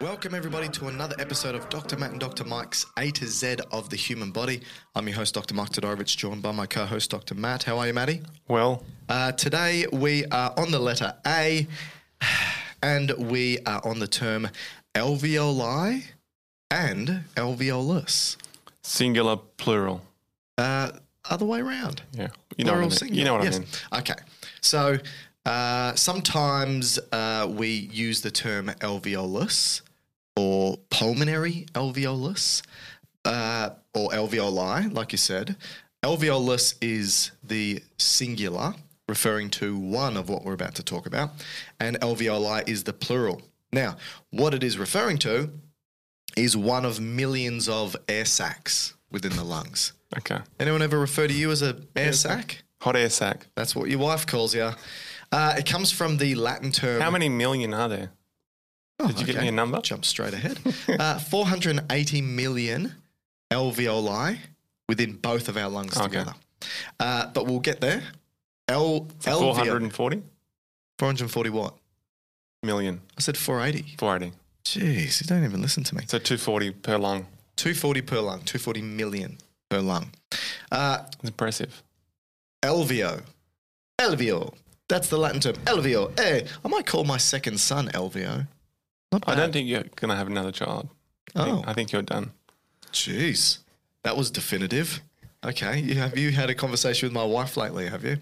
Welcome, everybody, to another episode of Dr. Matt and Dr. Mike's A to Z of the human body. I'm your host, Dr. Mike Todorovic, joined by my co host, Dr. Matt. How are you, Matty? Well, Uh, today we are on the letter A and we are on the term alveoli and alveolus. singular, plural. Uh, other way around. Yeah, you know, what I mean. singular. you know what yes. I mean. Okay. So uh, sometimes uh, we use the term alveolus or pulmonary alveolus uh, or alveoli, like you said. Alveolus is the singular, referring to one of what we're about to talk about, and alveoli is the plural. Now, what it is referring to is one of millions of air sacs within the lungs. Okay. Anyone ever refer to you as a air sac? Hot air sac. That's what your wife calls you. Uh, it comes from the Latin term. How many million are there? Oh, Did you get me a number? Jump straight ahead. uh, 480 million alveoli within both of our lungs Okay. together. Uh, but we'll get there. L, alveo- 440 440 what? million. I said 480. 480. Jeez, you don't even listen to me. So 240 per lung. 240 per lung, 240 million per lung. Uh, It's impressive. Elvio. Elvio. That's the Latin term. Elvio. Hey, I might call my second son Elvio. Not I bad. don't think you're going to have another child. I, Oh, think, I think you're done. jeez. That was definitive. Okay. You, have you had a conversation with my wife lately, have you?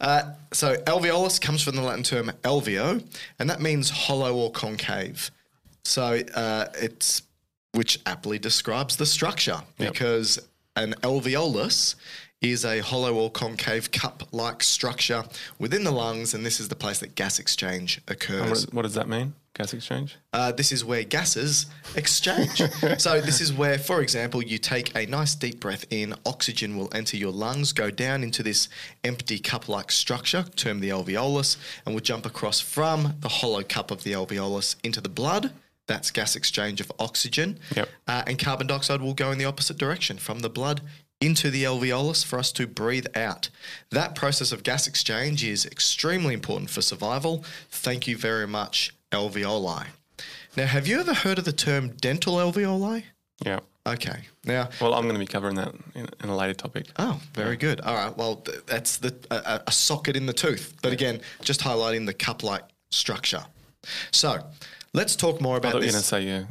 Uh, so, alveolus comes from the Latin term alveo, and that means hollow or concave. So, uh, it's which aptly describes the structure Yep. because an alveolus is a hollow or concave cup like structure within the lungs, and this is the place that gas exchange occurs. what, what does that mean? Gas exchange? Uh, this is where gases exchange. so, this is where, for example, you take a nice deep breath in, oxygen will enter your lungs, go down into this empty cup like structure, termed the alveolus, and will jump across from the hollow cup of the alveolus into the blood. That's gas exchange of oxygen. Yep. Uh, and carbon dioxide will go in the opposite direction from the blood into the alveolus for us to breathe out. That process of gas exchange is extremely important for survival. Thank you very much, alveoli. Now, have you ever heard of the term dental alveoli? Yeah. Okay. Now, Well, I'm going to be covering that in, in a later topic. oh, very good. All right. Well, th- that's the a, socket in the tooth. But again, just highlighting the cup-like structure. So, let's talk more I about thought you were going to say you,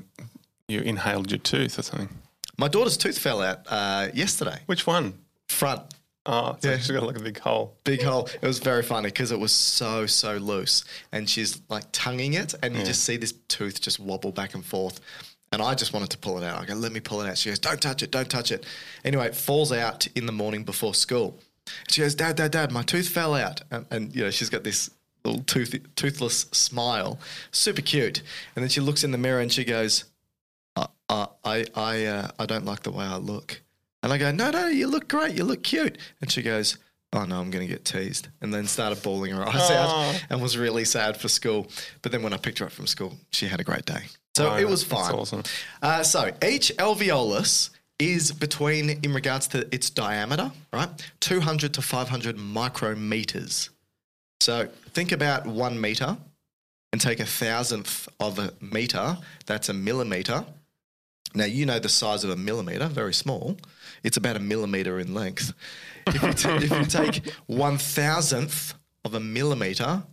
you inhaled your tooth or something. My daughter's tooth fell out uh, yesterday. Which one? Front. Oh, so Yeah. she's got like a big hole. big hole. It was very funny because it was so so loose, and she's like tonguing it, and you just see this tooth just wobble back and forth. And I just wanted to pull it out. I go, let me pull it out. She goes, don't touch it, don't touch it. Anyway, it falls out in the morning before school. She goes, Dad, Dad, Dad, my tooth fell out, and, and you know she's got this little tooth toothless smile, super cute. And then she looks in the mirror and she goes, uh, I I uh, I don't like the way I look. And I go, no, no, you look great, you look cute. And she goes, oh no, I'm going to get teased. And then started bawling her eyes out and was really sad for school. But then when I picked her up from school, she had a great day. So Oh, it was that's fine. awesome. Uh, so each alveolus is between, in regards to its diameter, right, 200 to 500 micrometers. So think about one meter and take a thousandth of a meter. That's a millimeter. Now, you know the size of a millimeter, very small. It's about a millimeter in length. If you, t- if you take one thousandth of a millimeter,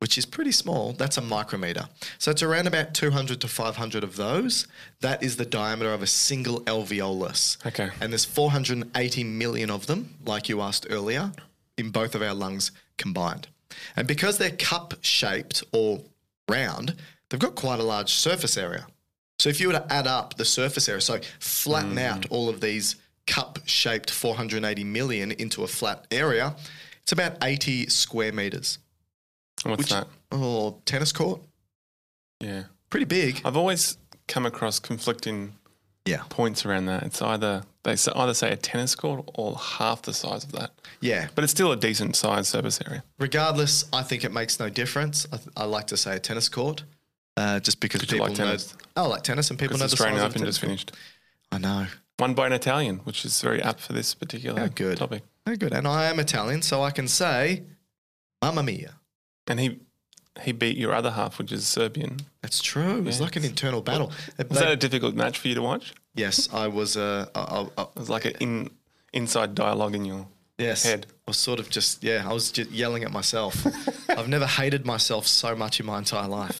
which is pretty small, that's a micrometer. So it's around about 200 to 500 of those. That is the diameter of a single alveolus. Okay. And there's 480 million of them, like you asked earlier, in both of our lungs combined. And because they're cup shaped or round, they've got quite a large surface area. So if you were to add up the surface area, so flatten hmm. out all of these cup shaped 480 million into a flat area, it's about 80 square meters. What's Which, that? Oh, tennis court? Yeah. Pretty big. I've always come across conflicting Yeah. points around that. It's either they either say a tennis court or half the size of that, Yeah. but it's still a decent sized surface area. Regardless, I think it makes no difference. I, th- I like to say a tennis court, uh, just because people like know. tennis. I like tennis, and people know the Australian size Open tennis just finished, I know. won by an Italian, which is very apt for this particular How good. topic. Very good. And I am Italian, so I can say, "Mamma mia." And he he beat your other half, which is Serbian. That's true. It was Yeah. like an internal battle. Was They- that a difficult match for you to watch? yes, I was. Uh, I, I, I, It was like an in, inside dialogue in your yes, head. I was sort of just yeah. I was just yelling at myself. I've never hated myself so much in my entire life.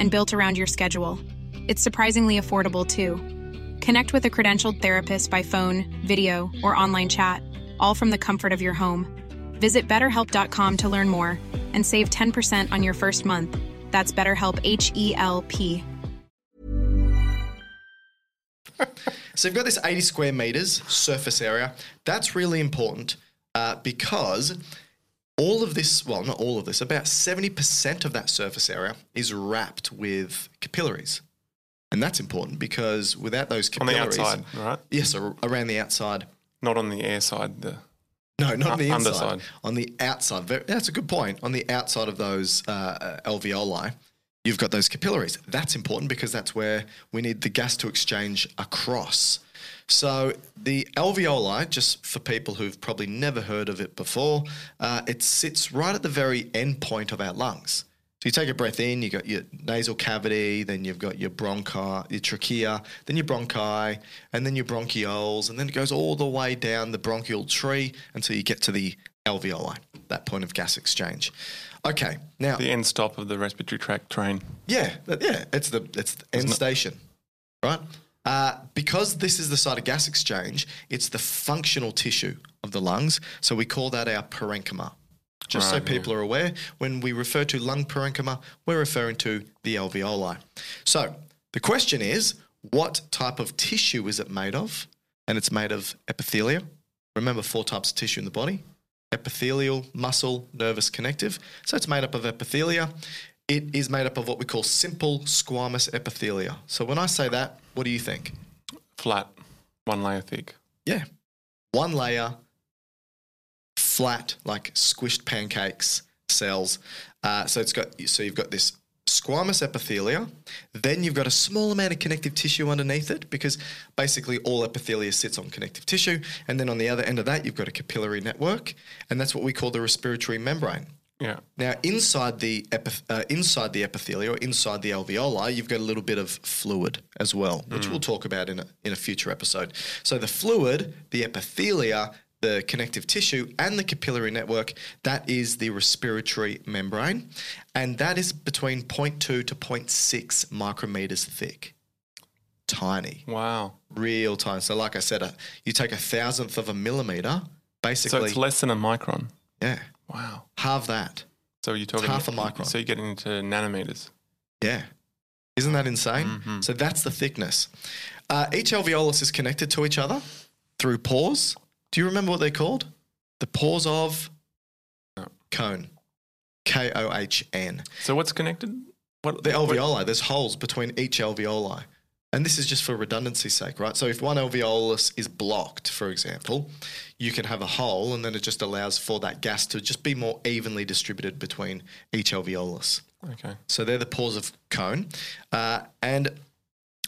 and built around your schedule. It's surprisingly affordable too. Connect with a credentialed therapist by phone, video, or online chat, all from the comfort of your home. Visit betterhelp.com to learn more and save 10% on your first month. That's BetterHelp H E L P. So you've got this 80 square meters surface area. That's really important uh, because all of this, well, not all of this, about 70% of that surface area is wrapped with capillaries. And that's important because without those capillaries. on the outside, right? Yes, around the outside. Not on the air side. The No, not on the inside. underside. On the outside. That's a good point. On the outside of those uh, alveoli, you've got those capillaries. That's important because that's where we need the gas to exchange across. So the alveoli, just for people who've probably never heard of it before, uh, it sits right at the very end point of our lungs. So you take a breath in, you've got your nasal cavity, then you've got your bronchi, your trachea, then your bronchi, and then your bronchioles, and then it goes all the way down the bronchial tree until you get to the alveoli, that point of gas exchange. Okay, now the end stop of the respiratory tract train. yeah, yeah, it's the it's the end station, right? Uh, because this is the site of gas exchange, it's the functional tissue of the lungs, so we call that our parenchyma. Just so Right, yeah. people are aware, when we refer to lung parenchyma, we're referring to the alveoli. So the question is, what type of tissue is it made of? And it's made of epithelia. Remember, four types of tissue in the body epithelial, muscle, nervous, connective. So it's made up of epithelia. It is made up of what we call simple squamous epithelia. So when I say that, what do you think? Flat, one layer thick. Yeah. One layer, flat, like squished pancakes cells. Uh, so it's got so you've got this squamous epithelia. Then you've got a small amount of connective tissue underneath it because basically all epithelia sits on connective tissue. And then on the other end of that, you've got a capillary network, and that's what we call the respiratory membrane. Yeah. Now, inside the uh, inside the epithelia or inside the alveoli, you've got a little bit of fluid as well, which we'll talk about in a, in a future episode. So the fluid, the epithelia, the connective tissue, and the capillary network, that is the respiratory membrane, and that is between 0.2 to 0.6 micrometers thick. Tiny Wow. real tiny. So, like I said, uh, you take a thousandth of a millimeter, basically. So it's less than a micron. yeah, Wow. half that. So you're talking half a micron. So you're getting into nanometers. Yeah. Isn't that insane? Mhm. So that's the thickness. Uh, each alveolus is connected to each other through pores. Do you remember what they're called? The pores of No. Kohn. K O H N. So what's connected? What The what- alveoli, there's holes between each alveoli. And this is just for redundancy's sake, right? So if one alveolus is blocked, for example, you can have a hole and then it just allows for that gas to just be more evenly distributed between each alveolus. Okay. So they're the pores of Kohn. Uh, and,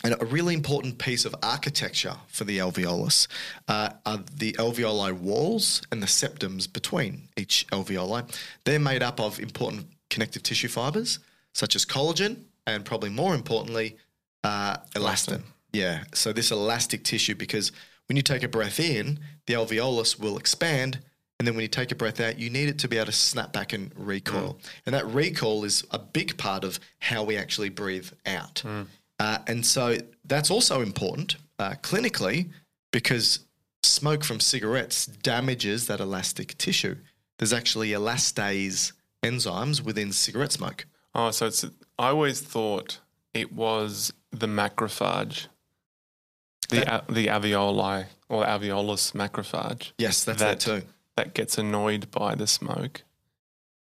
and a really important piece of architecture for the alveolus uh, are the alveoli walls and the septums between each alveoli. They're made up of important connective tissue fibers, such as collagen, and probably more importantly, uh, elastin. Elastin. Yeah. So this elastic tissue, because when you take a breath in, the alveolus will expand. And then when you take a breath out, you need it to be able to snap back and recoil. And that recoil is a big part of how we actually breathe out. Uh, and so that's also important uh, clinically because smoke from cigarettes damages that elastic tissue. There's actually elastase enzymes within cigarette smoke. Oh, so it's. I always thought it was the macrophage, the a, the alveoli or alveolus macrophage Yes, that's That- that too. that gets annoyed by the smoke,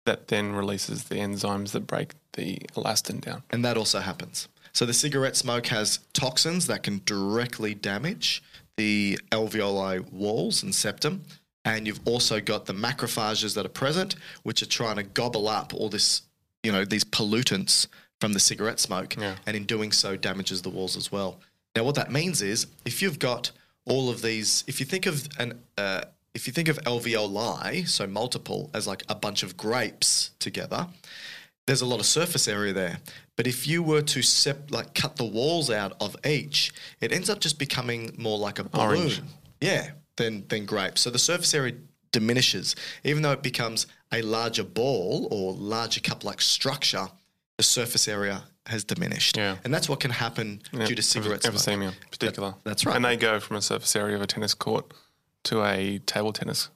that then releases the enzymes that break the elastin down. And that also happens. So the cigarette smoke has toxins that can directly damage the alveoli walls and septum. And you've also got the macrophages that are present, which are trying to gobble up all this, you know, these pollutants from the cigarette smoke. Yeah. And in doing so, damages the walls as well. Now, what that means is if you've got all of these, if you think of an, uh, if you think of alveoli, so multiple, as like a bunch of grapes together, there's a lot of surface area there. But if you were to sep- like cut the walls out of each, it ends up just becoming more like a balloon. Orange. Yeah, than than grapes. So the surface area diminishes, even though it becomes a larger ball or larger cup-like structure. The surface area has diminished, Yeah. and that's what can happen Yeah, due to cigarette emph- smoke. Emphysema, in particular. that's right. And they go from a surface area of a tennis court to a table tennis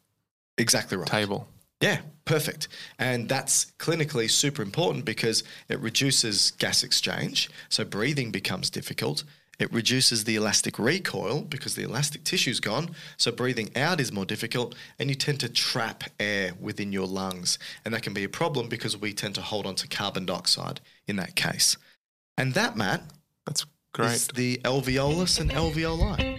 Exactly right. table. Yeah, perfect. And that's clinically super important because it reduces gas exchange. So breathing becomes difficult. It reduces the elastic recoil because the elastic tissue's gone. So breathing out is more difficult and you tend to trap air within your lungs. And that can be a problem because we tend to hold on to carbon dioxide in that case. And that, Matt, That's great. is the alveolus and alveoli.